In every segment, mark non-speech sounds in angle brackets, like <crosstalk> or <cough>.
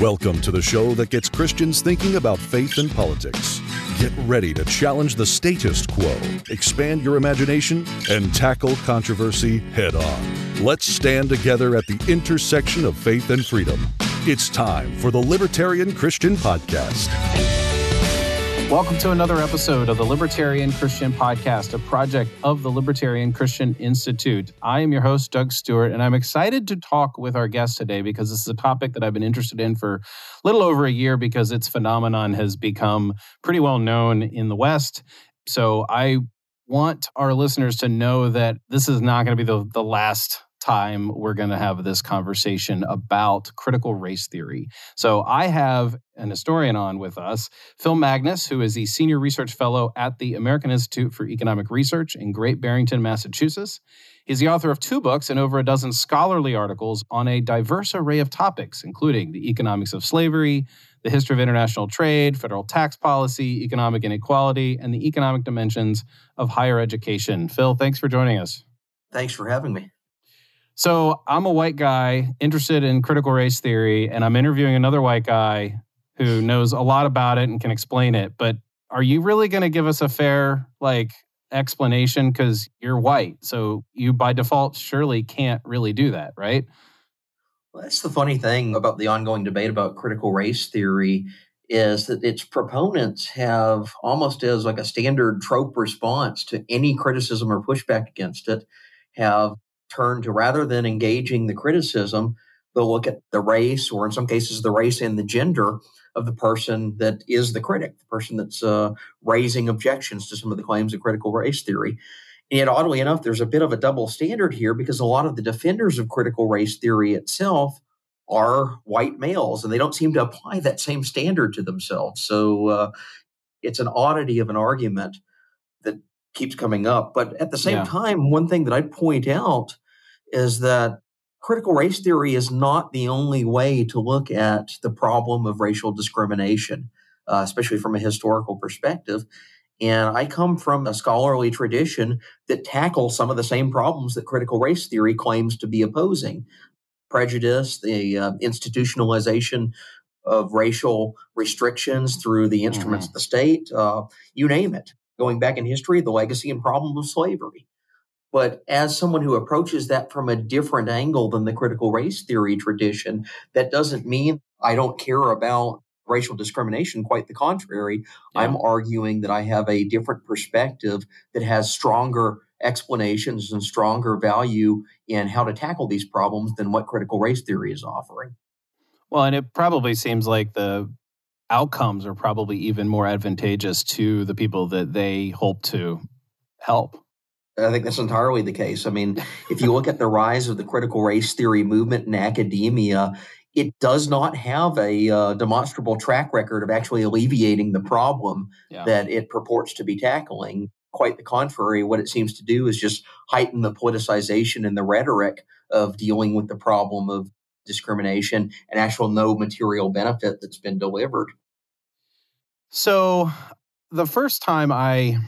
Welcome to the show that gets Christians thinking about faith and politics. Get ready to challenge the status quo, expand your imagination, and tackle controversy head on. Let's stand together at the intersection of faith and freedom. It's time for the Libertarian Christian Podcast. Welcome to another episode of the Libertarian Christian Podcast, a project of the Libertarian Christian Institute. I am your host, Doug Stewart, and I'm excited to talk with our guest today because this is a topic that I've been interested in for a little over a year because its phenomenon has become pretty well known in the West. So I want our listeners to know that this is not going to be the, the last time we're going to have this conversation about critical race theory. So I have an historian on with us, Phil Magness, who is the senior research fellow at the American Institute for Economic Research in Great Barrington, Massachusetts. He's the author of two books and over a dozen scholarly articles on a diverse array of topics, including the economics of slavery, the history of international trade, federal tax policy, economic inequality, and the economic dimensions of higher education. Phil, thanks for joining us. Thanks for having me. So I'm a white guy interested in critical race theory, and I'm interviewing another white guy who knows a lot about it and can explain it. But are you really going to give us a fair like explanation because you're white? So you by default surely can't really do that, right? Well, that's the funny thing about the ongoing debate about critical race theory is that its proponents have almost as like a standard trope response to any criticism or pushback against it have turn to rather than engaging the criticism, they'll look at the race, or in some cases, the race and the gender of the person that is the critic, the person that's uh, raising objections to some of the claims of critical race theory. And yet, oddly enough, there's a bit of a double standard here because a lot of the defenders of critical race theory itself are white males, and they don't seem to apply that same standard to themselves. So uh, it's an oddity of an argument keeps coming up. But at the same yeah. time, one thing that I'd point out is that critical race theory is not the only way to look at the problem of racial discrimination, uh, especially from a historical perspective. And I come from a scholarly tradition that tackles some of the same problems that critical race theory claims to be opposing prejudice, the uh, institutionalization of racial restrictions through the instruments mm-hmm. of the state, uh, you name it going back in history, the legacy and problem of slavery. But as someone who approaches that from a different angle than the critical race theory tradition, that doesn't mean I don't care about racial discrimination. Quite the contrary. Yeah. I'm arguing that I have a different perspective that has stronger explanations and stronger value in how to tackle these problems than what critical race theory is offering. Well, and it probably seems like the outcomes are probably even more advantageous to the people that they hope to help. I think that's entirely the case. I mean, if you look at the rise of the critical race theory movement in academia, it does not have a uh, demonstrable track record of actually alleviating the problem yeah. that it purports to be tackling. Quite the contrary, what it seems to do is just heighten the politicization and the rhetoric of dealing with the problem of discrimination and actual no material benefit that's been delivered. So, the first time I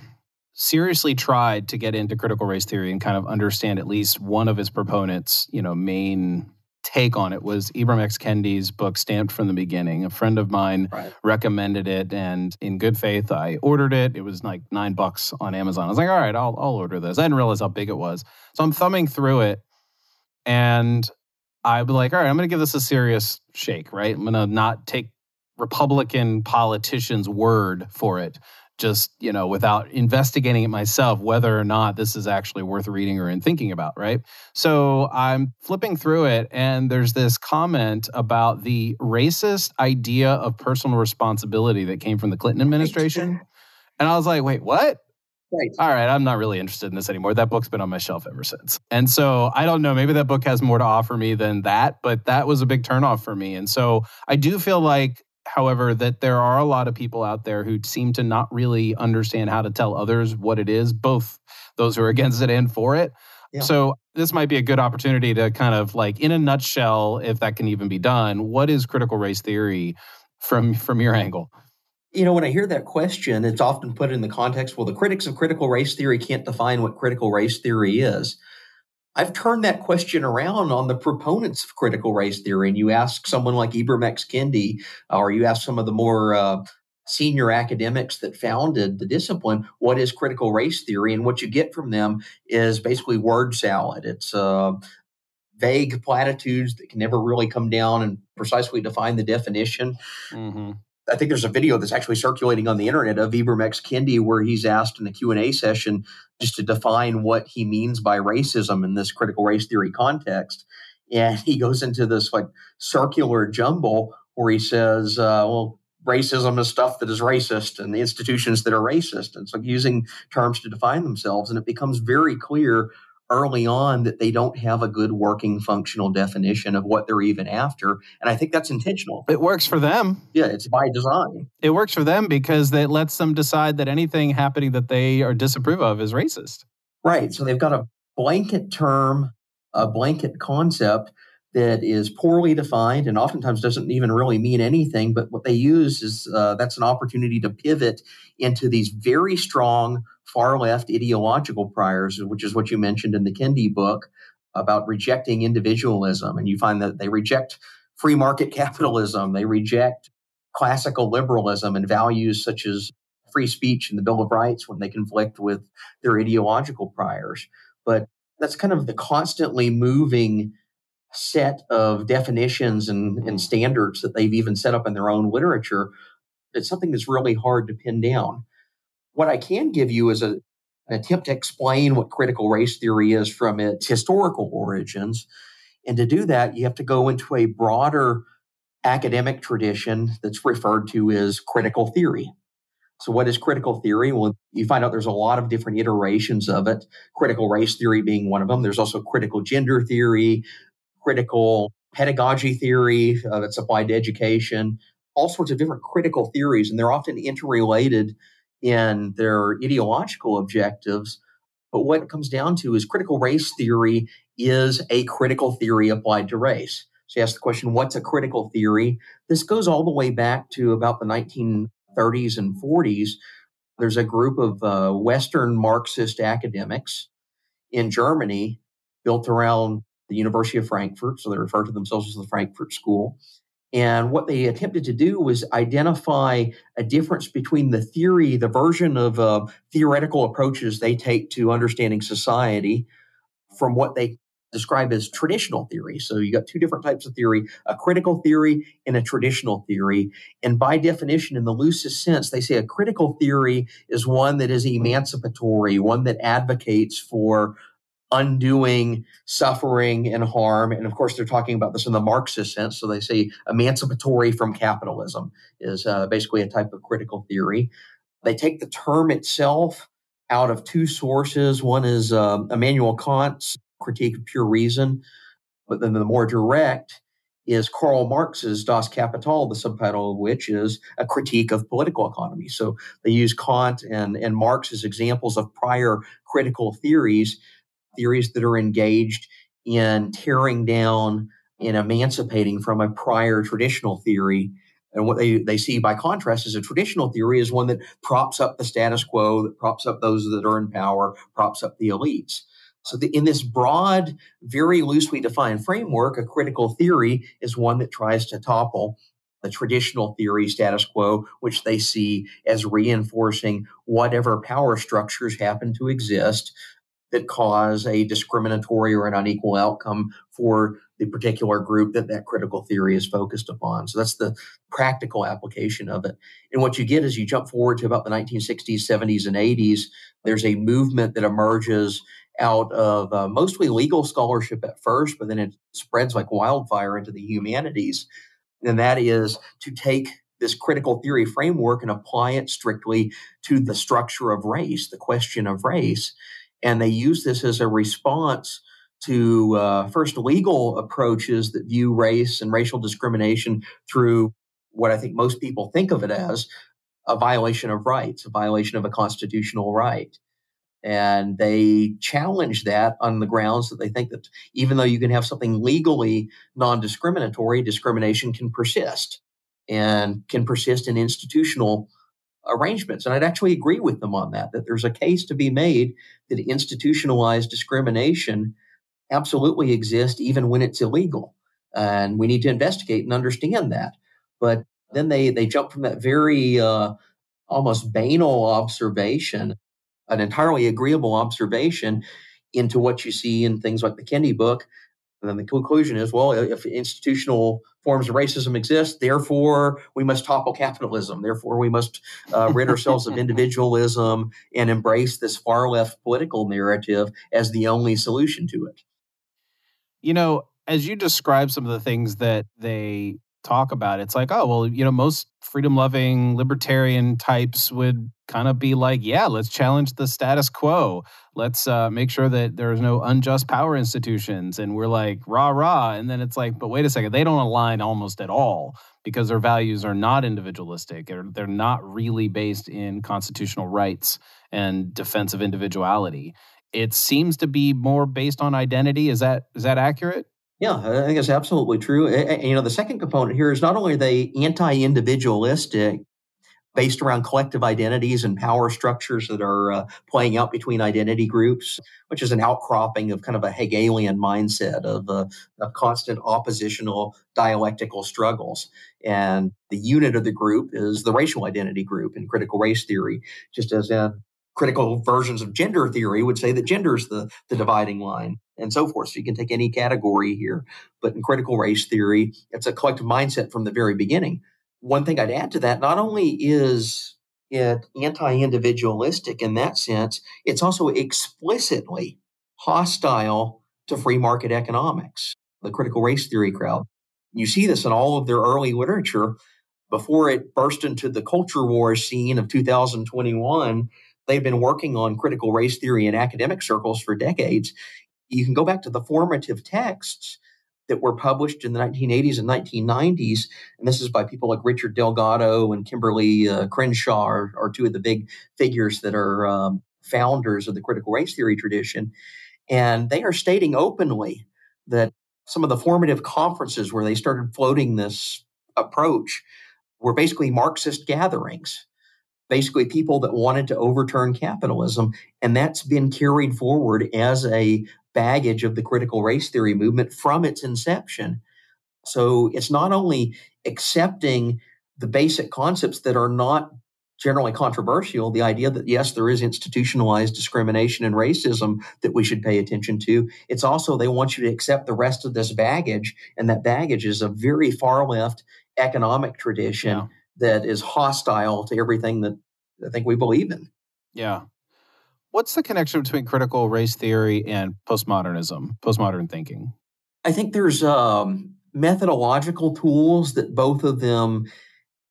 seriously tried to get into critical race theory and kind of understand at least one of its proponents, you know, main take on it was Ibram X. Kendi's book Stamped from the Beginning. A friend of mine right. recommended it and in good faith I ordered it. It was like 9 bucks on Amazon. I was like, "All right, I'll I'll order this." I didn't realize how big it was. So I'm thumbing through it and I'd be like, all right, I'm going to give this a serious shake, right? I'm going to not take Republican politicians' word for it, just, you know, without investigating it myself, whether or not this is actually worth reading or in thinking about, right? So I'm flipping through it, and there's this comment about the racist idea of personal responsibility that came from the Clinton administration. And I was like, wait, what? Right. All right, I'm not really interested in this anymore. That book's been on my shelf ever since. And so I don't know, maybe that book has more to offer me than that, but that was a big turnoff for me. And so I do feel like, however, that there are a lot of people out there who seem to not really understand how to tell others what it is, both those who are against it and for it. Yeah. So this might be a good opportunity to kind of like in a nutshell, if that can even be done, what is critical race theory from from your angle? You know, when I hear that question, it's often put in the context well, the critics of critical race theory can't define what critical race theory is. I've turned that question around on the proponents of critical race theory, and you ask someone like Ibram X. Kendi, or you ask some of the more uh, senior academics that founded the discipline, what is critical race theory? And what you get from them is basically word salad. It's uh, vague platitudes that can never really come down and precisely define the definition. Mm-hmm. I think there's a video that's actually circulating on the internet of Ibram X. Kendi where he's asked in a Q&A session just to define what he means by racism in this critical race theory context. And he goes into this like circular jumble where he says, uh, well, racism is stuff that is racist and the institutions that are racist. And so using terms to define themselves. And it becomes very clear early on that they don't have a good working functional definition of what they're even after. And I think that's intentional. It works for them. Yeah, it's by design. It works for them because it lets them decide that anything happening that they are disapprove of is racist. Right. So they've got a blanket term, a blanket concept that is poorly defined and oftentimes doesn't even really mean anything. But what they use is uh, that's an opportunity to pivot into these very strong far left ideological priors, which is what you mentioned in the Kendi book about rejecting individualism. And you find that they reject free market <laughs> capitalism, they reject classical liberalism and values such as free speech and the Bill of Rights when they conflict with their ideological priors. But that's kind of the constantly moving set of definitions and, and standards that they've even set up in their own literature. It's something that's really hard to pin down. What I can give you is a, an attempt to explain what critical race theory is from its historical origins. And to do that, you have to go into a broader academic tradition that's referred to as critical theory. So, what is critical theory? Well, you find out there's a lot of different iterations of it, critical race theory being one of them. There's also critical gender theory, critical pedagogy theory uh, that's applied to education, all sorts of different critical theories, and they're often interrelated in their ideological objectives. But what it comes down to is critical race theory is a critical theory applied to race. So you ask the question, what's a critical theory? This goes all the way back to about the 1930s and 40s. There's a group of uh, Western Marxist academics in Germany built around the University of Frankfurt. So they refer to themselves as the Frankfurt School. And what they attempted to do was identify a difference between the theory, the version of uh, theoretical approaches they take to understanding society from what they describe as traditional theory. So you got two different types of theory, a critical theory and a traditional theory. And by definition, in the loosest sense, they say a critical theory is one that is emancipatory, one that advocates for undoing suffering and harm. And of course, they're talking about this in the Marxist sense. So they say emancipatory from capitalism is uh, basically a type of critical theory. They take the term itself out of two sources. One is um, Immanuel Kant's Critique of Pure Reason, but then the more direct is Karl Marx's Das Kapital, the subtitle of which is a critique of political economy. So they use Kant and, and Marx as examples of prior critical theories theories that are engaged in tearing down and emancipating from a prior traditional theory. And what they, they see by contrast is a traditional theory is one that props up the status quo, that props up those that are in power, props up the elites. So, the, in this broad, very loosely defined framework, a critical theory is one that tries to topple the traditional theory status quo, which they see as reinforcing whatever power structures happen to exist that cause a discriminatory or an unequal outcome for the particular group that that critical theory is focused upon. So that's the practical application of it. And what you get is you jump forward to about the 1960s, 70s, and 80s. There's a movement that emerges out of uh, mostly legal scholarship at first, but then it spreads like wildfire into the humanities. And that is to take this critical theory framework and apply it strictly to the structure of race, the question of race and they use this as a response to uh, first legal approaches that view race and racial discrimination through what I think most people think of it as a violation of rights, a violation of a constitutional right. And they challenge that on the grounds that they think that even though you can have something legally non discriminatory, discrimination can persist and can persist in institutional arrangements. And I'd actually agree with them on that, that there's a case to be made that institutionalized discrimination absolutely exists even when it's illegal. And we need to investigate and understand that. But then they, they jump from that very uh, almost banal observation, an entirely agreeable observation, into what you see in things like the Kendi book. And then the conclusion is well, if institutional forms of racism exist, therefore we must topple capitalism. Therefore, we must uh, rid ourselves of individualism and embrace this far left political narrative as the only solution to it. You know, as you describe some of the things that they talk about, it's like, oh, well, you know, most freedom loving libertarian types would kind of be like, yeah, let's challenge the status quo. Let's uh, make sure that there's no unjust power institutions. And we're like, rah, rah. And then it's like, but wait a second, they don't align almost at all because their values are not individualistic or they're not really based in constitutional rights and defense of individuality. It seems to be more based on identity. Is that is that accurate? Yeah, I think it's absolutely true. You know, the second component here is not only are they anti-individualistic, based around collective identities and power structures that are uh, playing out between identity groups, which is an outcropping of kind of a Hegelian mindset of, uh, of constant oppositional dialectical struggles. And the unit of the group is the racial identity group in critical race theory, just as in critical versions of gender theory would say that gender is the, the dividing line and so forth. So you can take any category here. But in critical race theory, it's a collective mindset from the very beginning. One thing I'd add to that, not only is it anti-individualistic in that sense, it's also explicitly hostile to free market economics, the critical race theory crowd. You see this in all of their early literature. Before it burst into the culture war scene of 2021, they've been working on critical race theory in academic circles for decades you can go back to the formative texts that were published in the 1980s and 1990s, and this is by people like Richard Delgado and Kimberlé uh, Crenshaw, are, are, two of the big figures that are um, founders of the critical race theory tradition. And they are stating openly that some of the formative conferences where they started floating this approach were basically Marxist gatherings basically people that wanted to overturn capitalism. And that's been carried forward as a baggage of the critical race theory movement from its inception. So it's not only accepting the basic concepts that are not generally controversial, the idea that yes, there is institutionalized discrimination and racism that we should pay attention to. It's also they want you to accept the rest of this baggage, and that baggage is a very far left economic tradition yeah. That is hostile to everything that I think we believe in. Yeah. What's the connection between critical race theory and postmodernism, postmodern thinking? I think there's um, methodological tools that both of them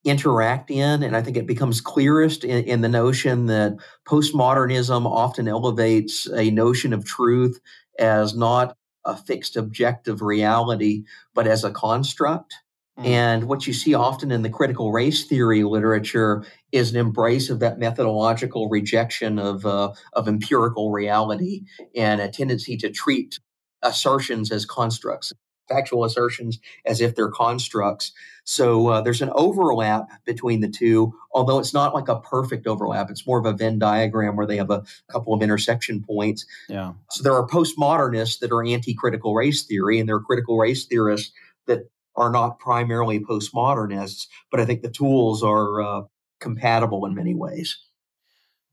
interact in. And I think it becomes clearest in, in, the notion that postmodernism often elevates a notion of truth as not a fixed objective reality, but as a construct. Mm. And what you see often in the critical race theory literature is an embrace of that methodological rejection of, uh, of empirical reality and a tendency to treat assertions as constructs, factual assertions as if they're constructs. So uh, there's an overlap between the two, although it's not like a perfect overlap. It's more of a Venn diagram where they have a couple of intersection points. Yeah. So there are postmodernists that are anti critical race theory, and there are critical race theorists that are not primarily postmodernists, but I think the tools are uh, compatible in many ways.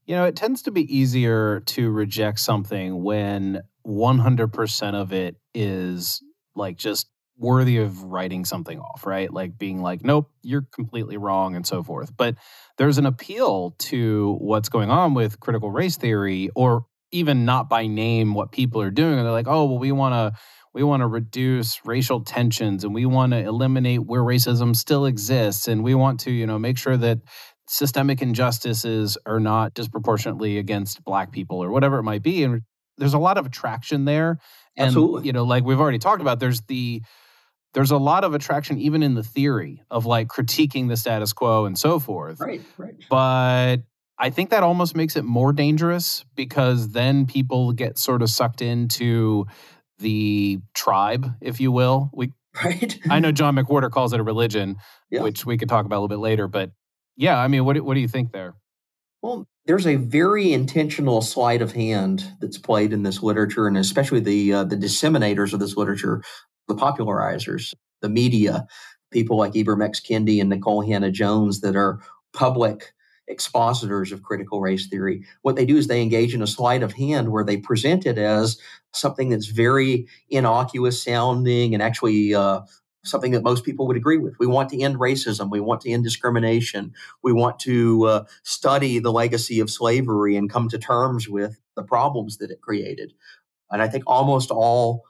You know, it tends to be easier to reject something when 100% of it is like just worthy of writing something off, right? Like being like, nope, you're completely wrong and so forth. But there's an appeal to what's going on with critical race theory or even not by name what people are doing. And they're like, oh, well, we want to we want to reduce racial tensions and we want to eliminate where racism still exists and we want to you know make sure that systemic injustices are not disproportionately against black people or whatever it might be and there's a lot of attraction there. And Absolutely. you know like we've already talked about there's the there's a lot of attraction even in the theory of like critiquing the status quo and so forth. Right right. But I think that almost makes it more dangerous because then people get sort of sucked into the tribe, if you will. We <laughs> right. I know John McWhorter calls it a religion, yeah. which we could talk about a little bit later. But yeah, I mean, what what do you think there? Well, there's a very intentional sleight of hand that's played in this literature, and especially the uh, the disseminators of this literature, the popularizers, the media, people like Ibram X. Kendi and Nicole Hannah Jones that are public expositors of critical race theory. What they do is they engage in a sleight of hand where they present it as something that's very innocuous sounding and actually uh, something that most people would agree with. We want to end racism. We want to end discrimination. We want to uh, study the legacy of slavery and come to terms with the problems that it created. And I think almost all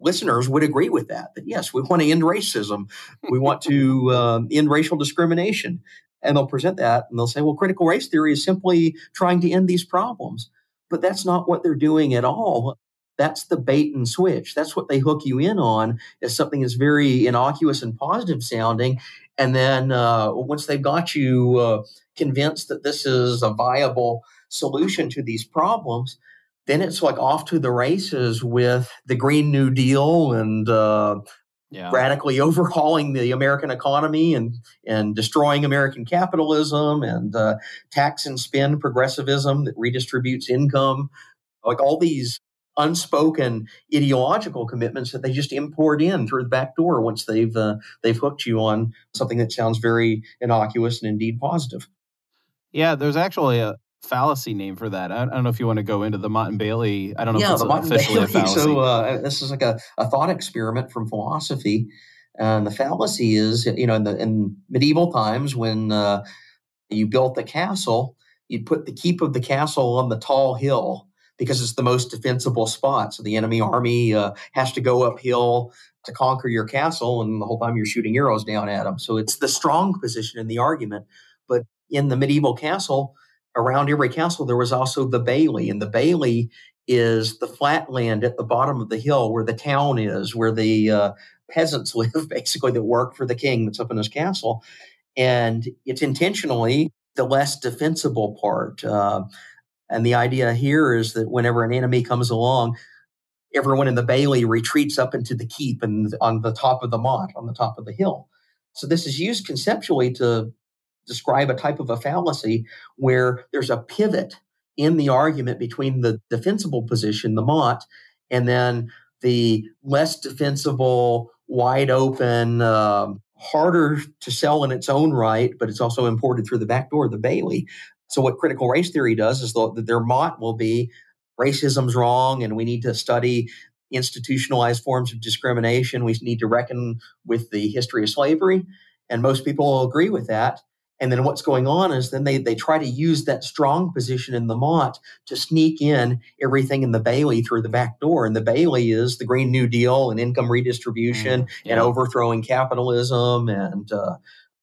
listeners would agree with that. That yes, we want to end racism. We want to <laughs> um, end racial discrimination. And they'll present that and they'll say, well, critical race theory is simply trying to end these problems. But that's not what they're doing at all. That's the bait and switch. That's what they hook you in on is something that's very innocuous and positive sounding. And then uh, once they've got you uh, convinced that this is a viable solution to these problems, then it's like off to the races with the Green New Deal and uh, yeah. radically <laughs> overhauling the American economy and and destroying American capitalism and uh, tax and spend progressivism that redistributes income, like all these unspoken ideological commitments that they just import in through the back door once they've uh, they've hooked you on something that sounds very innocuous and indeed positive. Yeah, there's actually a fallacy name for that. I, don't know if you want to go into the Motte and Bailey. I don't know yeah, if it's officially Bailey. a <laughs> fallacy. So uh, this is like a, a thought experiment from philosophy. And the fallacy is, you know, in, the, in medieval times when uh, you built the castle, you'd put the keep of the castle on the tall hill because it's the most defensible spot. So the enemy army uh, has to go uphill to conquer your castle, and the whole time you're shooting arrows down at them. So it's the strong position in the argument. But in the medieval castle, around every castle, there was also the bailey, and the bailey is the flat land at the bottom of the hill where the town is, where the uh, peasants <laughs> live, basically, that work for the king that's up in his castle. And it's intentionally the less defensible part. Uh, and the idea here is that whenever an enemy comes along, everyone in the bailey retreats up into the keep and on the top of the motte, on the top of the hill. So this is used conceptually to describe a type of a fallacy where there's a pivot in the argument between the defensible position, the motte, and then the less defensible, wide open, um, harder to sell in its own right, but it's also imported through the back door, the Bailey. So what critical race theory does is that their motte will be racism's wrong and we need to study institutionalized forms of discrimination. We need to reckon with the history of slavery. And most people will agree with that. And then what's going on is then they, they try to use that strong position in the motte to sneak in everything in the Bailey through the back door. And the Bailey is the Green New Deal and income redistribution mm, yeah. and overthrowing capitalism and uh,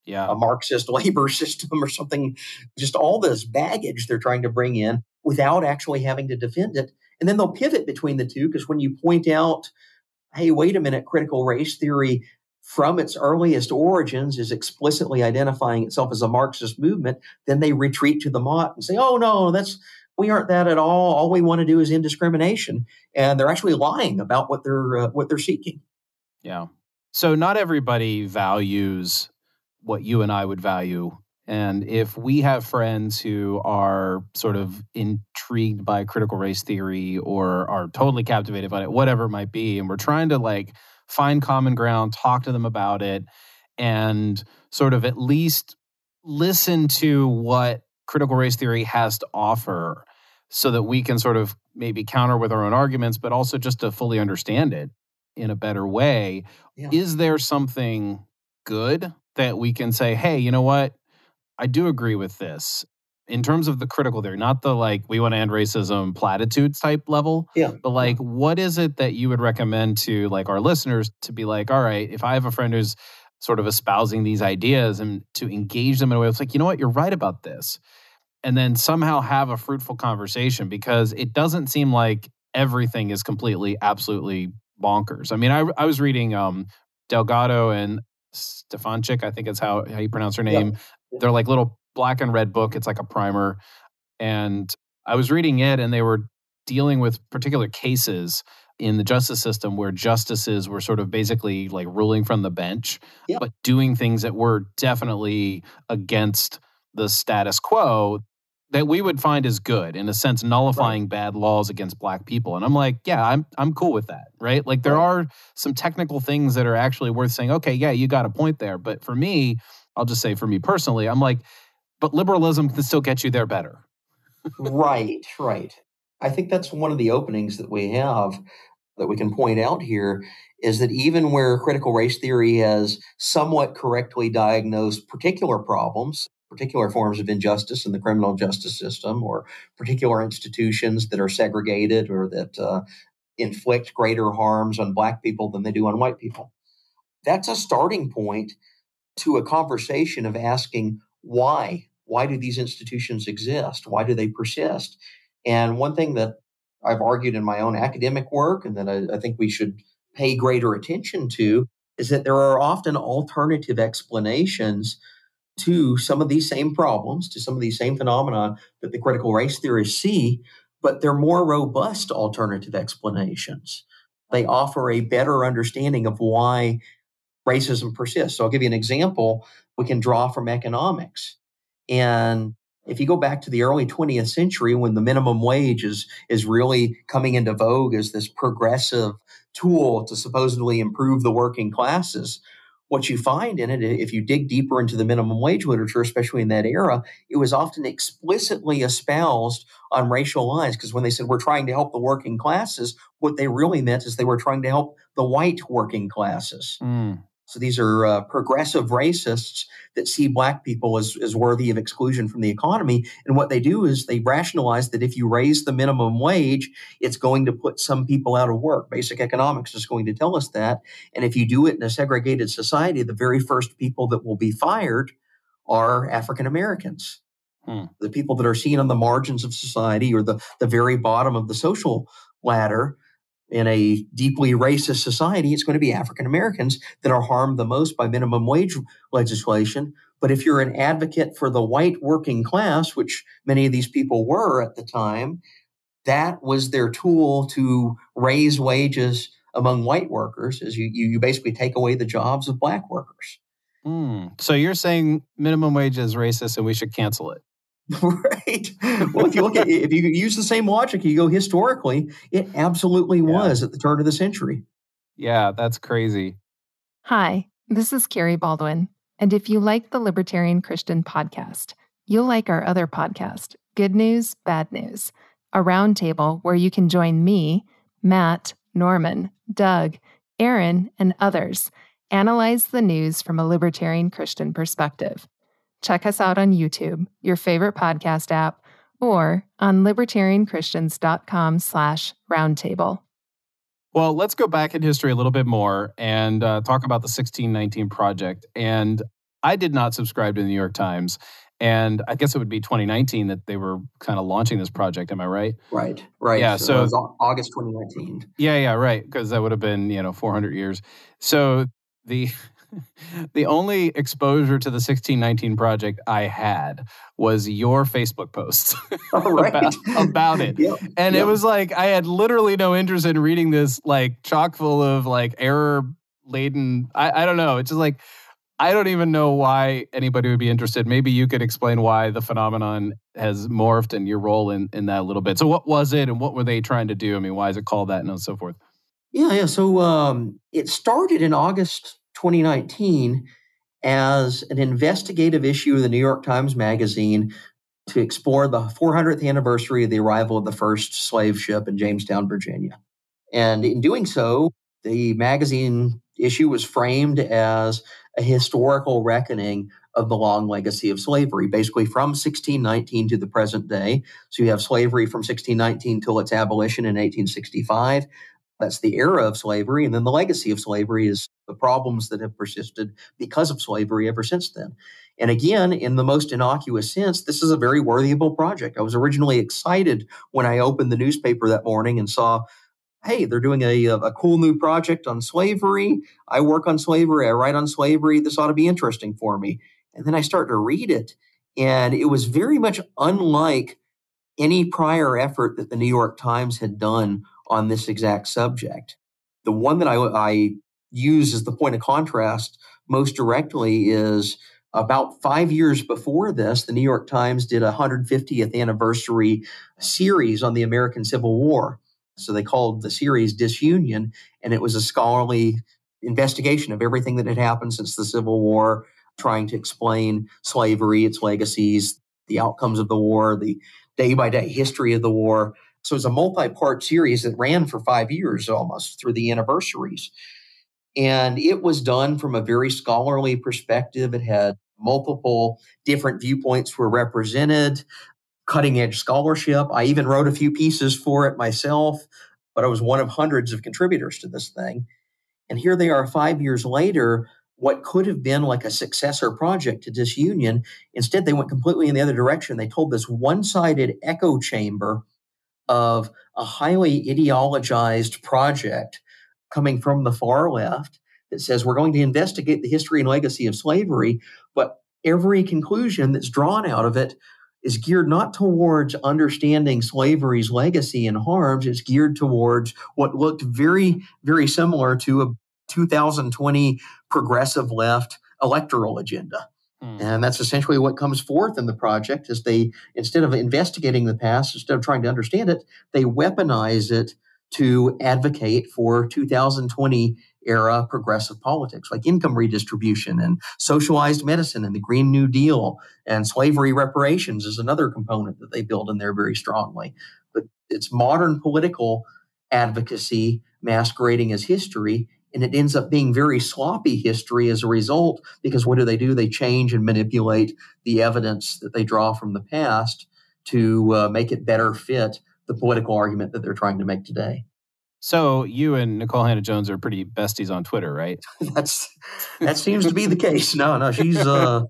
yeah. a Marxist <laughs> labor system or something, just all this baggage they're trying to bring in without actually having to defend it. And then they'll pivot between the two because when you point out, hey, wait a minute, critical race theory from its earliest origins is explicitly identifying itself as a Marxist movement, then they retreat to the Motte and say, oh, no, that's we aren't that at all. All we want to do is indiscrimination. And they're actually lying about what they're uh, what they're seeking. Yeah. So not everybody values what you and I would value. And if we have friends who are sort of intrigued by critical race theory or are totally captivated by it, whatever it might be, and we're trying to like find common ground, talk to them about it, and sort of at least listen to what critical race theory has to offer so that we can sort of maybe counter with our own arguments, but also just to fully understand it in a better way. Yeah. Is there something good that we can say, hey, you know what? I do agree with this in terms of the critical theory, not the like we want to end racism platitudes type level. Yeah. But like, what is it that you would recommend to like our listeners to be like, all right, if I have a friend who's sort of espousing these ideas and to engage them in a way it's like, you know what, you're right about this. And then somehow have a fruitful conversation because it doesn't seem like everything is completely, absolutely bonkers. I mean, I, I was reading um, Delgado and Stefancic, I think is how, how you pronounce her name. Yeah. They're like little black and red book. It's like a primer. And I was reading it, and they were dealing with particular cases in the justice system where justices were sort of basically like ruling from the bench, yeah. but doing things that were definitely against the status quo. that we would find as good in a sense nullifying right. bad laws against black people and i'm like yeah i'm i'm cool with that right like there right. are some technical things that are actually worth saying okay yeah you got a point there but for me i'll just say for me personally i'm like but liberalism can still get you there better right right i think that's one of the openings that we have that we can point out here is that even where critical race theory has somewhat correctly diagnosed particular problems particular forms of injustice in the criminal justice system or particular institutions that are segregated or that uh, inflict greater harms on black people than they do on white people. That's a starting point to a conversation of asking why? Why do these institutions exist? Why do they persist? And one thing that I've argued in my own academic work and that I, I think we should pay greater attention to is that there are often alternative explanations to some of these same problems, to some of these same phenomena that the critical race theorists see, but they're more robust alternative explanations. They offer a better understanding of why racism persists. So I'll give you an example we can draw from economics. And if you go back to the early 20th century when the minimum wage is, is really coming into vogue as this progressive tool to supposedly improve the working classes, what you find in it, if you dig deeper into the minimum wage literature, especially in that era, it was often explicitly espoused on racial lines. Because when they said we're trying to help the working classes, what they really meant is they were trying to help the white working classes. Mm. So these are uh, progressive racists that see black people as, as worthy of exclusion from the economy. And what they do is they rationalize that if you raise the minimum wage, it's going to put some people out of work. Basic economics is going to tell us that. And if you do it in a segregated society, the very first people that will be fired are African Americans. Hmm. The people that are seen on the margins of society or the, the very bottom of the social ladder in a deeply racist society, it's going to be African Americans that are harmed the most by minimum wage legislation. But if you're an advocate for the white working class, which many of these people were at the time, that was their tool to raise wages among white workers is you, you, basically take away the jobs of black workers. Mm. So you're saying minimum wage is racist and we should cancel it? <laughs> right. Well, if you look at <laughs> if you use the same logic, you go historically, it absolutely yeah. was at the turn of the century. Yeah, that's crazy. Hi, this is Carrie Baldwin. And if you like the Libertarian Christian podcast, you'll like our other podcast, Good News, Bad News, a roundtable where you can join me, Matt, Norman, Doug, Aaron, and others analyze the news from a libertarian Christian perspective. Check us out on YouTube, your favorite podcast app, or on libertarianchristians.com slash roundtable. Well, let's go back in history a little bit more and uh, talk about the 1619 Project. And I did not subscribe to the New York Times. And I guess it would be 2019 that they were kind of launching this project. Am I right? Right, right. Yeah, so, so August 2019. Yeah, yeah, right. Because that would have been, you know, 400 years. So the the only exposure to the 1619 project I had was your Facebook posts <laughs> <laughs> about, about, it. Yep. And yep. it was like I had literally no interest in reading this like chock full of like error laden I, I don't know. It's just like I don't even know why anybody would be interested. Maybe you could explain why the phenomenon has morphed and your role in, in that a little bit. So what was it and what were they trying to do? I mean, why is it called that and so forth? Yeah, yeah. So um, it started in August 2019 as an investigative issue of the New York Times Magazine to explore the 400th anniversary of the arrival of the first slave ship in Jamestown, Virginia. And in doing so, the magazine issue was framed as a historical reckoning of the long legacy of slavery, basically from 1619 to the present day. So you have slavery from 1619 till its abolition in 1865. That's the era of slavery. And then the legacy of slavery is the problems that have persisted because of slavery ever since then. And again, in the most innocuous sense, this is a very worthyable project. I was originally excited when I opened the newspaper that morning and saw, hey, they're doing a, uh, a cool new project on slavery. I work on slavery. I write on slavery. This ought to be interesting for me. And then I start to read it. And it was very much unlike any prior effort that the New York Times had done on this exact subject. The one that I, I use as the point of contrast most directly is About five years before this, the New York Times did a 150th anniversary series on the American Civil War. So they called the series Disunion, and it was a scholarly investigation of everything that had happened since the Civil War, trying to explain slavery, its legacies, the outcomes of the war, the day by day history of the war. So it was a multi part series that ran for five years almost through the anniversaries. And it was done from a very scholarly perspective. It had multiple different viewpoints were represented, cutting edge scholarship. I even wrote a few pieces for it myself, but I was one of hundreds of contributors to this thing. And here they are five years later, what could have been like a successor project to Disunion. Instead, they went completely in the other direction. They told this one sided echo chamber of a highly ideologized project coming from the far left that says we're going to investigate the history and legacy of slavery, but every conclusion that's drawn out of it is geared not towards understanding slavery's legacy and harms. It's geared towards what looked very, very similar to a 2020 progressive left electoral agenda. Mm. And that's essentially what comes forth in the project is they, instead of investigating the past, instead of trying to understand it, they weaponize it to advocate for 2020 era progressive politics like income redistribution and socialized medicine and the Green New Deal and slavery reparations is another component that they build in there very strongly. But it's modern political advocacy masquerading as history. And it ends up being very sloppy history as a result, because what do they do? They change and manipulate the evidence that they draw from the past to uh, make it better fit the political argument that they're trying to make today. So you and Nicole Hannah-Jones are pretty besties on Twitter, right? <laughs> That's that seems to be the case. No, no, she's uh,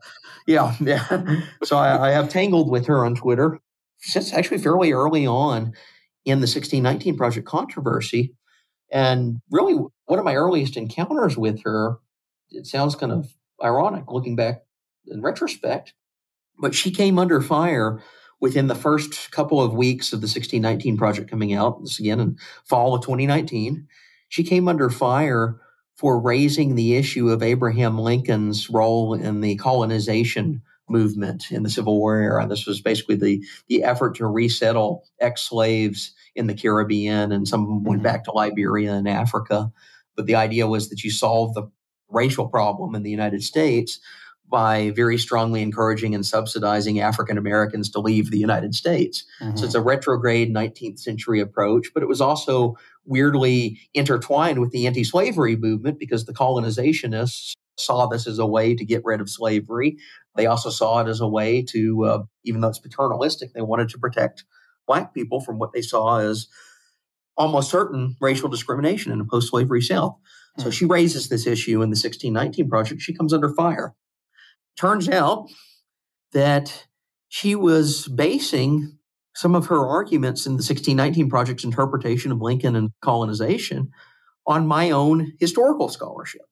yeah, yeah. So I, I have tangled with her on Twitter since actually fairly early on in the 1619 project controversy, and really one of my earliest encounters with her. It sounds kind of ironic looking back in retrospect, but she came under fire within the first couple of weeks of the 1619 project coming out, this again in fall of 2019, she came under fire for raising the issue of Abraham Lincoln's role in the colonization movement in the Civil War era. This was basically the, the effort to resettle ex slaves in the Caribbean, and some of them went mm-hmm. back to Liberia and Africa. But the idea was that you solve the racial problem in the United States by very strongly encouraging and subsidizing African Americans to leave the United States. Mm-hmm. So it's a retrograde 19th century approach, but it was also weirdly intertwined with the anti slavery movement because the colonizationists saw this as a way to get rid of slavery. They also saw it as a way to, uh, even though it's paternalistic, they wanted to protect Black people from what they saw as almost certain racial discrimination in a post slavery South. So hmm. she raises this issue in the 1619 project. She comes under fire. Turns out that she was basing some of her arguments in the 1619 Project's interpretation of Lincoln and colonization on my own historical scholarship.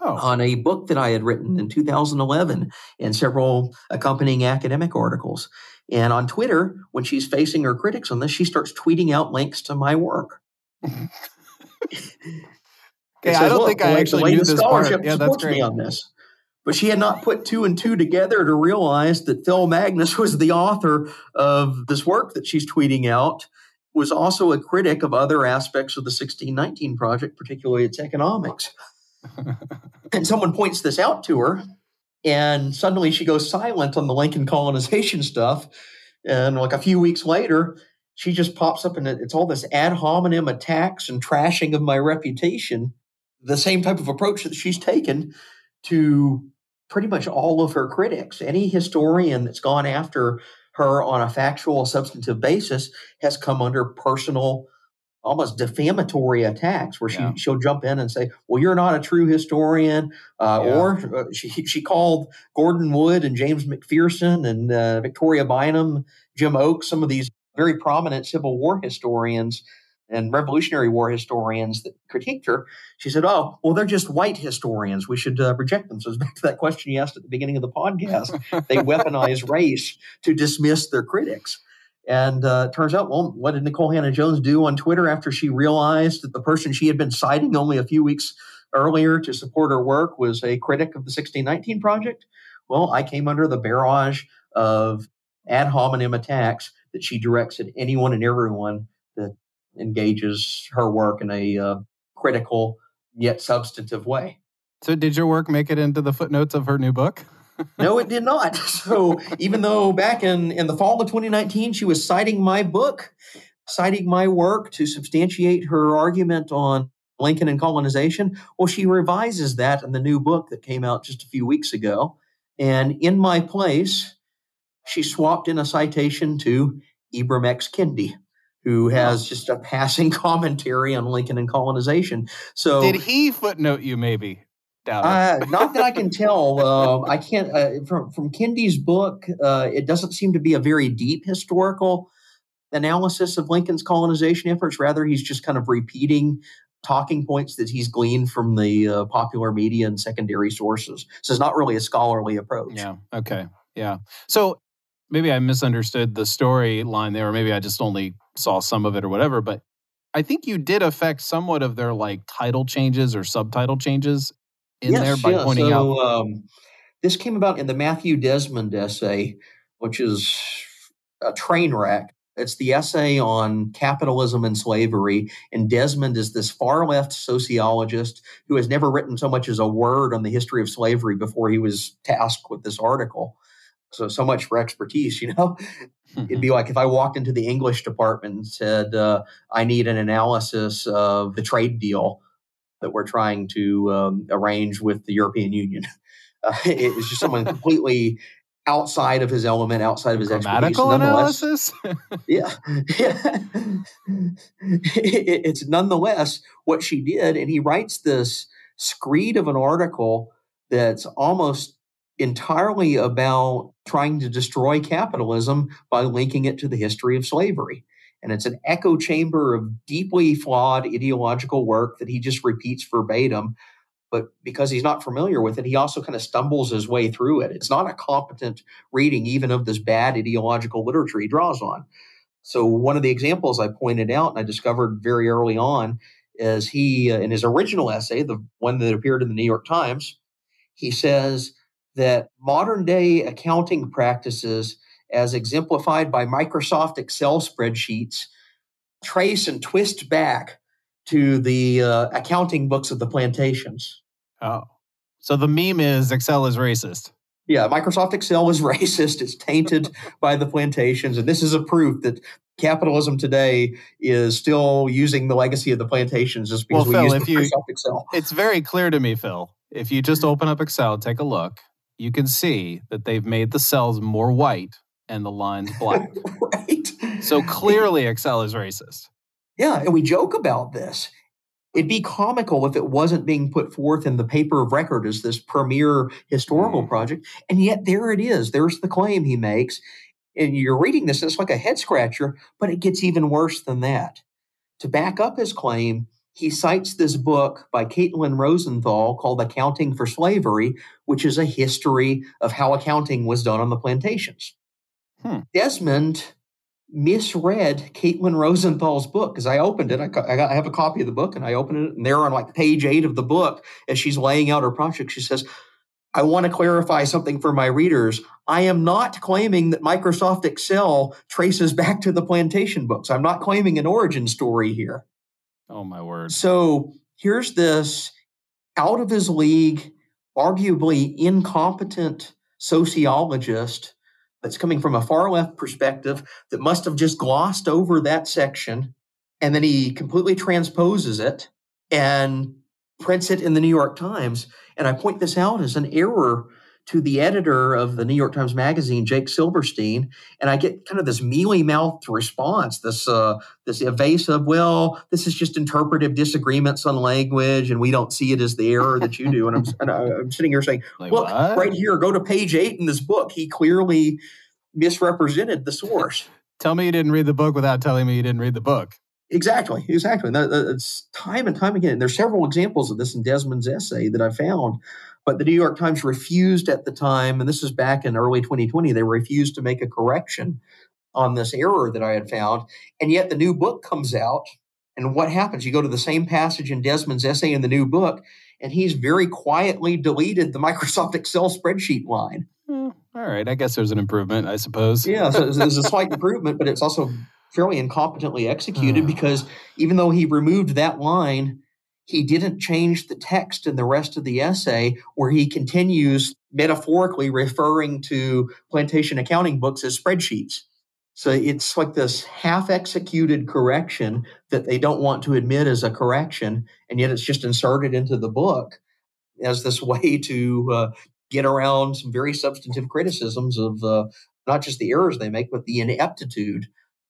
Oh. On a book that I had written in mm. 2011 and several accompanying academic articles. And on Twitter, when she's facing her critics on this, she starts tweeting out links to my work. <laughs> okay, says, I don't think I actually knew this part. Yeah, that's great. on this. But she had not put two and two together to realize that Phil Magness was the author of this work that she's tweeting out, was also a critic of other aspects of the 1619 project, particularly its economics. And someone points this out to her, and suddenly she goes silent on the Lincoln colonization stuff. And like a few weeks later, she just pops up and it's all this ad hominem attacks and trashing of my reputation. The same type of approach that she's taken to pretty much all of her critics. Any historian that's gone after her on a factual, substantive basis has come under personal, almost defamatory attacks where she, yeah. she'll jump in and say, Well, you're not a true historian. Uh, yeah. Or uh, she, she called Gordon Wood and James McPherson and uh, Victoria Bynum, Jim Oakes, some of these very prominent Civil War historians and Revolutionary War historians that critiqued her, she said, "Oh, well, they're just white historians. We should uh, reject them." So it's <laughs> back to that question you asked at the beginning of the podcast. they <laughs> weaponize race to dismiss their critics. And uh, turns out, well, what did Nicole Hannah-Jones do on Twitter after she realized that the person she had been citing only a few weeks earlier to support her work was a critic of the 1619 Project? Well, I came under the barrage of ad hominem attacks that she directs at anyone and everyone that engages her work in a uh, critical yet substantive way. So, did your work make it into the footnotes of her new book? No, it did not. <laughs> So, even though back in, in the fall of 2019, she was citing my book, citing my work to substantiate her argument on Lincoln and colonization, well, she revises that in the new book that came out just a few weeks ago. And in my place, she swapped in a citation to Ibram X. Kendi who has just a passing <laughs> commentary on Lincoln and colonization. So did he footnote you? Maybe. Uh, not that I can tell. Uh, I can't uh, from from Kendi's book. Uh, it doesn't seem to be a very deep historical analysis of Lincoln's colonization efforts. Rather, he's just kind of repeating talking points that he's gleaned from the uh, popular media and secondary sources. So it's not really a scholarly approach. Yeah. Okay. Yeah. So maybe I misunderstood the storyline there, or maybe I just only saw some of it or whatever. But I think you did affect somewhat of their like title changes or subtitle changes in yes, there by yeah. pointing so, out. Um, this came about in the Matthew Desmond essay, which is a train wreck. It's the essay on capitalism and slavery. And Desmond is this far left sociologist who has never written so much as a word on the history of slavery before he was tasked with this article. So, so much for expertise, <laughs> you know? It'd be <laughs> like if I walked into the English department and said, uh, I need an analysis of the trade deal that we're trying to um, arrange with the European Union. <laughs> Uh, it was just someone completely outside of his element, outside of his Grammatical expertise. analysis? yeah. yeah. <laughs> it, it's nonetheless what she did. And he writes this screed of an article that's almost entirely about trying to destroy capitalism by linking it to the history of slavery. And it's an echo chamber of deeply flawed ideological work that he just repeats verbatim. But because he's not familiar with it, he also kind of stumbles his way through it. It's not a competent reading, even of this bad ideological literature he draws on. So, one of the examples I pointed out and I discovered very early on is he, uh, in his original essay, the one that appeared in the New York Times, he says that modern day accounting practices, as exemplified by Microsoft Excel spreadsheets, trace and twist back to the uh, accounting books of the plantations. Oh. So the meme is Excel is racist. Yeah, Microsoft Excel is <laughs> racist. It's tainted <laughs> by the plantations. And this is a proof that capitalism today is still using the legacy of the plantations just because well, we Phil, use you, Microsoft Excel. It's very clear to me, Phil. If you just open up Excel, take a look, you can see that they've made the cells more white and the lines <laughs> black. right. So clearly Excel is racist. Yeah, and we joke about this. It'd be comical if it wasn't being put forth in the paper of record as this premier historical Mm. project. And yet there it is. There's the claim he makes. And you're reading this, it's like a head scratcher, but it gets even worse than that. To back up his claim, he cites this book by Caitlin Rosenthal called Accounting for Slavery, which is a history of how accounting was done on the plantations. Hmm. Desmond misread Caitlin Rosenthal's book because I opened it. I, co- I, got, I have a copy of the book and I opened it, and there on like page eight of the book, as she's laying out her project, she says, I want to clarify something for my readers. I am not claiming that Microsoft Excel traces back to the plantation books. I'm not claiming an origin story here. Oh my word. So here's this out of his league, arguably incompetent sociologist that's coming from a far left perspective that must have just glossed over that section. And then he completely transposes it and prints it in the New York Times. And I point this out as an error to the editor of the New York Times Magazine, Jake Silverstein, and I get kind of this mealy mouthed response, this uh, this evasive, well, this is just interpretive disagreements on language, and we don't see it as the error that you do. And I'm, and I'm sitting here saying, Like look, what? right here, go to page eight in this book. He clearly misrepresented the source. Tell me you didn't read the book without telling me you didn't read the book. Exactly, exactly. That, that- it's time and time again. There's several examples of this in Desmond's essay that I found, but the New York Times refused at the time, and this is back in early 2020. They refused to make a correction on this error that I had found, and yet the new book comes out. And what happens? You go to the same passage in Desmond's essay in the new book, and he's very quietly deleted the <laughs> Microsoft Excel spreadsheet line. Hmm. All right, I guess there's an improvement, I suppose. Yeah, so there's a <laughs> slight improvement, but it's also fairly incompetently executed Oh. because even though he removed that line, he didn't change the text in the rest of the essay where he continues metaphorically referring to plantation accounting books as spreadsheets. So it's like this half executed correction that they don't want to admit as a correction, and yet it's just inserted into the book as this <laughs> way to uh, get around some very substantive criticisms of uh, not just the errors they make, but the ineptitude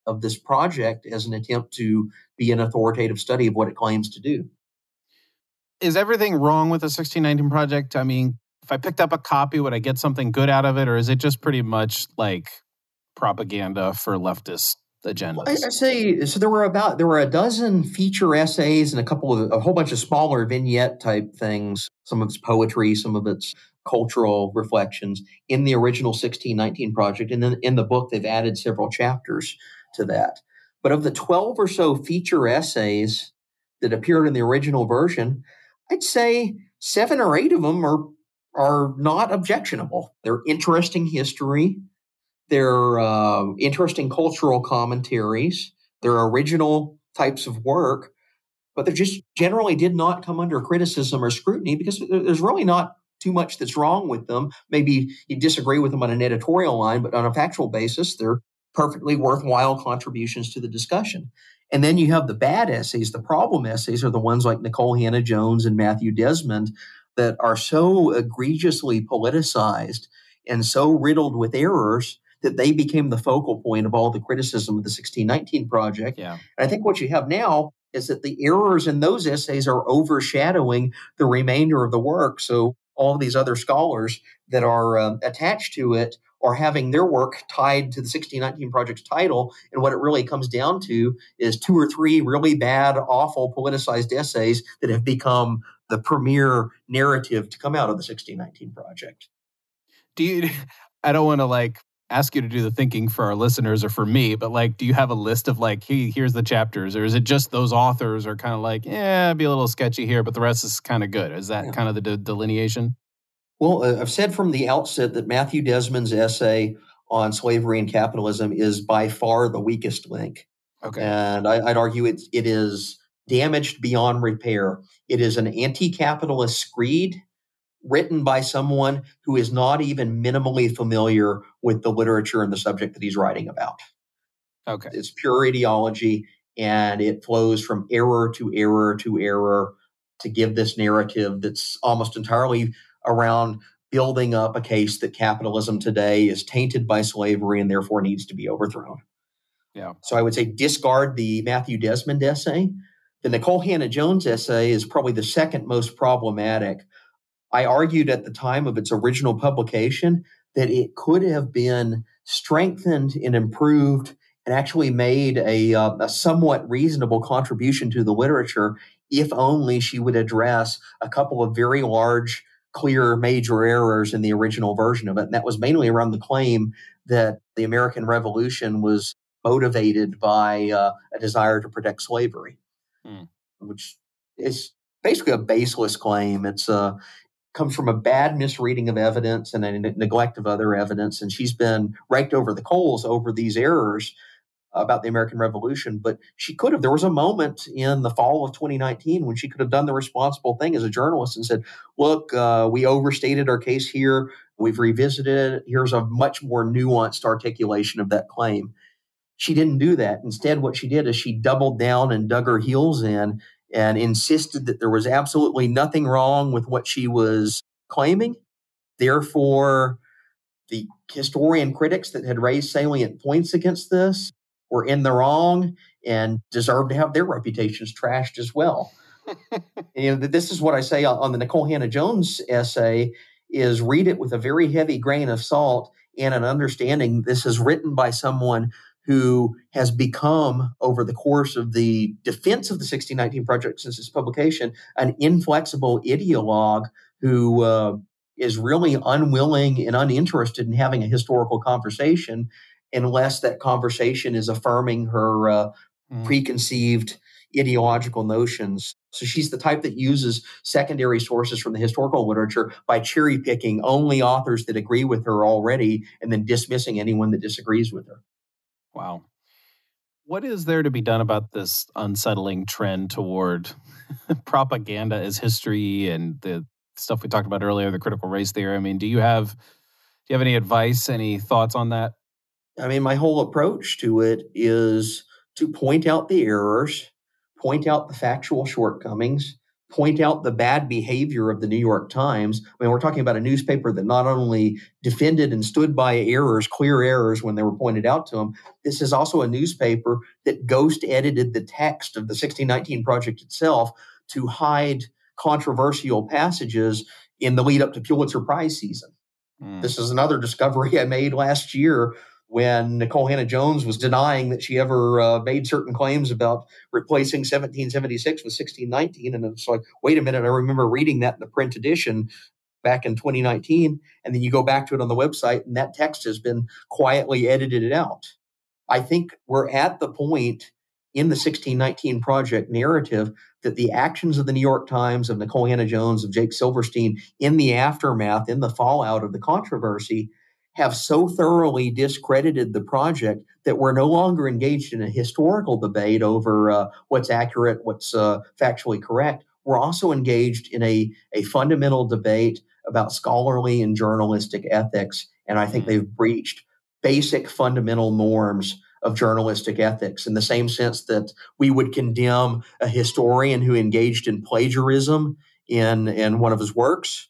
of this project as an attempt to be an authoritative study of what it claims to do. Is everything wrong with the 1619 project? I mean, if I picked up a copy, would I get something good out of it, or is it just pretty much like propaganda for leftist agendas? Well, I, I say so. There were about there were a dozen feature essays and a couple of a whole bunch of smaller vignette type things. Some of it's poetry, some of it's cultural reflections in the original 1619 project, and then in the book they've added several chapters to that. But of the 12 or so feature essays that appeared in the original version, I'd say seven or eight of them are are not objectionable. They're interesting history. They're uh, interesting cultural commentaries. They're original types of work, but they just generally did not come under criticism or scrutiny because there's really not too much that's wrong with them. Maybe you disagree with them on an editorial line, but on a factual basis, they're perfectly worthwhile contributions to the discussion. And then you have the bad essays. The problem essays are the ones like Nikole Hannah-Jones and Matthew Desmond that are so egregiously politicized and so riddled with errors that they became the focal point of all the criticism of the 1619 project. yeah. And I think what you have now is that the errors in those essays are overshadowing the remainder of the work. So all of these other scholars that are um, attached to it are having their work tied to the 1619 project's title. And what it really comes down to is two or three really bad, awful, politicized essays that have become the premier narrative to come out of the 1619 project. Do you? I don't want to like ask you to do the thinking for our listeners or for me, but like, do you have a list of like, hey, here's the chapters, or is it just those authors are kind of like, yeah, be a little sketchy here, but the rest is kind of good? Is that Yeah. kind of the de- delineation? Well, uh, I've said from the outset that Matthew Desmond's essay on slavery and capitalism is by far the weakest link. Okay. And I, I'd argue it, it is damaged beyond repair. It is an anti capitalist screed written by someone who is not even minimally familiar with the literature and the subject that he's writing about. Okay. It's pure ideology and it flows from error to error to error to give this narrative that's almost entirely around building up a case that capitalism today is tainted by slavery and therefore needs to be overthrown. Yeah. So I would say discard the Matthew Desmond essay. The Nikole Hannah-Jones essay is probably the second most problematic. I argued at the time of its original publication that it could have been strengthened and improved and actually made a, uh, a somewhat reasonable contribution to the literature if only she would address a couple of very large, clear, major errors in the original version of it. And that was mainly around the claim that the American Revolution was motivated by uh, a desire to protect slavery, Hmm. which is basically a baseless claim. It's uh, comes from a bad misreading of evidence and a neglect of other evidence, and she's been raked over the coals over these errors about the American Revolution. But she could have. There was a moment in the fall of 2019 when she could have done the responsible thing as a journalist and said, "Look, uh, we overstated our case here. We've revisited it. Here's a much more nuanced articulation of that claim." She didn't do that. Instead, what she did is she doubled down and dug her heels in and insisted that there was absolutely nothing wrong with what she was claiming. Therefore, the historian critics that had raised salient points against this were in the wrong and deserve to have their reputations trashed as well. <laughs> and this is what I say on the Nikole Hannah-Jones essay is read it with a very heavy grain of salt and an understanding this is written by someone who has become, over the course of the defense of the 1619 Project since its publication, an inflexible ideologue who uh, is really unwilling and uninterested in having a historical conversation unless that conversation is affirming her uh, Hmm. preconceived ideological notions. So she's the type that uses secondary sources from the historical literature by cherry picking only authors that agree with her already and then dismissing anyone that disagrees with her. Wow. What is there to be done about this unsettling trend toward <laughs> propaganda as history and the stuff we talked about earlier, the critical race theory? I mean, do you have do you have any advice, any thoughts on that? I mean, my whole approach to it is to point out the errors point out the factual shortcomings, point out the bad behavior of the New York Times. I mean, we're talking about a newspaper that not only defended and stood by errors, clear errors when they were pointed out to them, this is also a newspaper that ghost edited the text of the 1619 Project itself to hide controversial passages in the lead up to Pulitzer Prize season. Mm. This is another discovery <laughs> I made last year when Nikole Hannah-Jones was denying that she ever uh, made certain claims about replacing 1776 with 1619. And it's like, wait a minute, I remember reading that in the print edition back in 2019. And then you go back to it on the website, and that text has been quietly edited out. I think we're at the point in the 1619 Project narrative that the actions of the New York Times, of Nicole Hannah Jones, of Jake Silverstein in the aftermath, in the fallout of the controversy, have so thoroughly discredited the project that we're no longer engaged in a historical debate over uh, what's accurate, what's uh, factually correct. We're also engaged in a, a fundamental debate about scholarly and journalistic ethics. And I think mm-hmm. they've breached basic fundamental norms of journalistic ethics in the same sense that we would condemn a historian who engaged in plagiarism in, in one of his works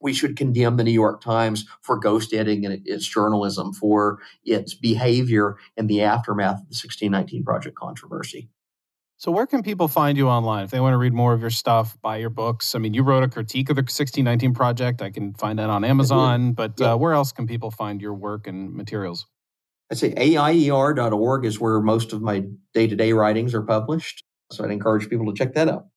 we should condemn the New York Times for ghost editing and its journalism, for its behavior in the aftermath of the 1619 Project controversy. So, where can people find you online if they want to read more of your stuff, buy your books? I mean, you wrote a critique of the 1619 Project. I can find that on Amazon, but uh, where else can people find your work and materials? I'd say AIER.org is where most of my day to day writings are published. So, I'd encourage people to check that out.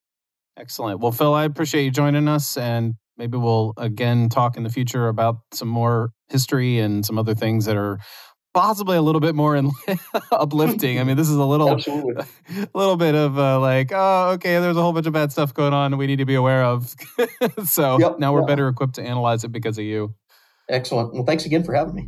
Excellent. Well, Phil, I appreciate you joining us and maybe we'll again talk in the future about some more history and some other things that are possibly a little bit more in, <laughs> uplifting. I mean, this is a little, a <laughs> little bit of uh, like, oh, okay, there's a whole bunch of bad stuff going on we need to be aware of. <laughs> so yep, now we're yeah. better equipped to analyze it because of you. Excellent. Well, thanks again for having me.